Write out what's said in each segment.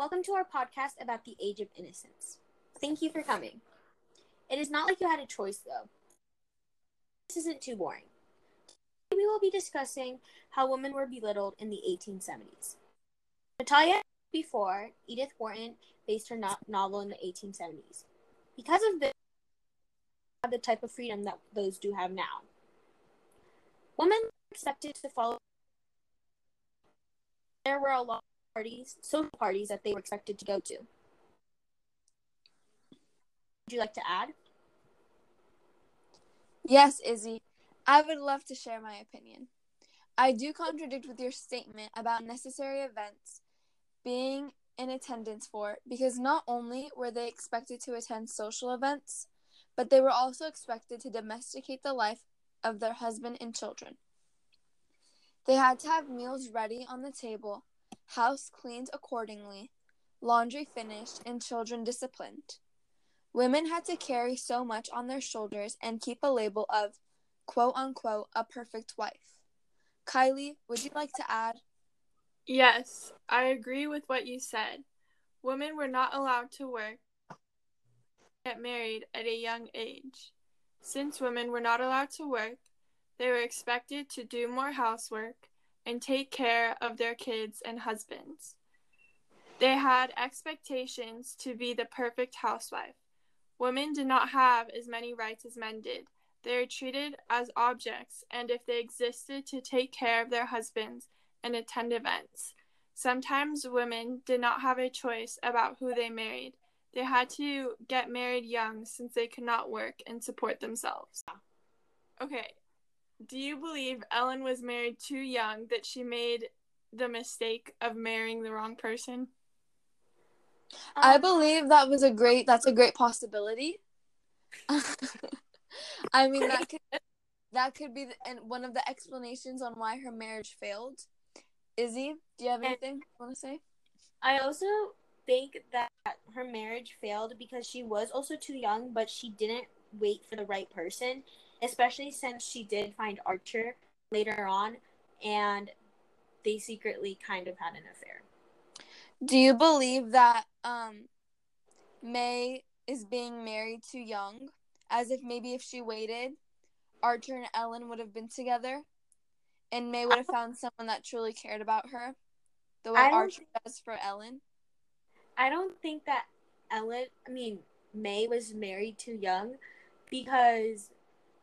Welcome to our podcast about the age of innocence. Thank you for coming. It is not like you had a choice, though. This isn't too boring. We will be discussing how women were belittled in the 1870s. Natalia, before, Edith Wharton based her no- novel in the 1870s. Because of this, have the type of freedom that those do have now. Women accepted to follow. There were a lot parties, social parties that they were expected to go to. Would you like to add? Yes, Izzy. I would love to share my opinion. I do contradict with your statement about necessary events being in attendance for because not only were they expected to attend social events, but they were also expected to domesticate the life of their husband and children. They had to have meals ready on the table, house cleaned accordingly, laundry finished, and children disciplined. Women had to carry so much on their shoulders and keep a label of quote unquote a perfect wife. Kylie, would you like to add? Yes, I agree with what you said. Women were not allowed to work, get married at a young age. Since women were not allowed to work, they were expected to do more housework and take care of their kids and husbands. They had expectations to be the perfect housewife. Women did not have as many rights as men did. They were treated as objects, and if they existed to take care of their husbands and attend events. Sometimes women did not have a choice about who they married. They had to get married young since they could not work and support themselves. Okay, do you believe Ellen was married too young that she made the mistake of marrying the wrong person? I believe that was a great that's a great possibility. I mean that could that could be the, and one of the explanations on why her marriage failed. Izzy, do you have anything you want to say? I also think that her marriage failed because she was also too young, but she didn't wait for the right person, especially since she did find Archer later on and they secretly kind of had an affair. Do you believe that um May is being married too young? As if maybe if she waited, Archer and Ellen would have been together and May would have found someone that truly cared about her the way Archer think- does for Ellen. I don't think that Ellen, I mean, May was married too young because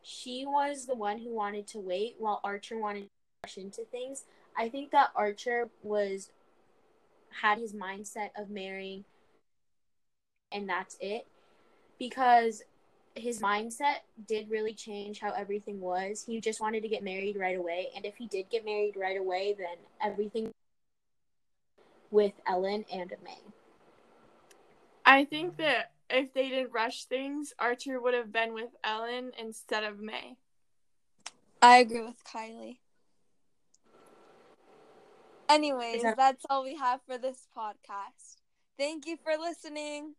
she was the one who wanted to wait while Archer wanted to rush into things. I think that Archer was had his mindset of marrying and that's it because his mindset did really change how everything was. He just wanted to get married right away and if he did get married right away then everything with Ellen and May. I think that if they didn't rush things, Archer would have been with Ellen instead of May. I agree with Kylie. Anyways, that- that's all we have for this podcast. Thank you for listening.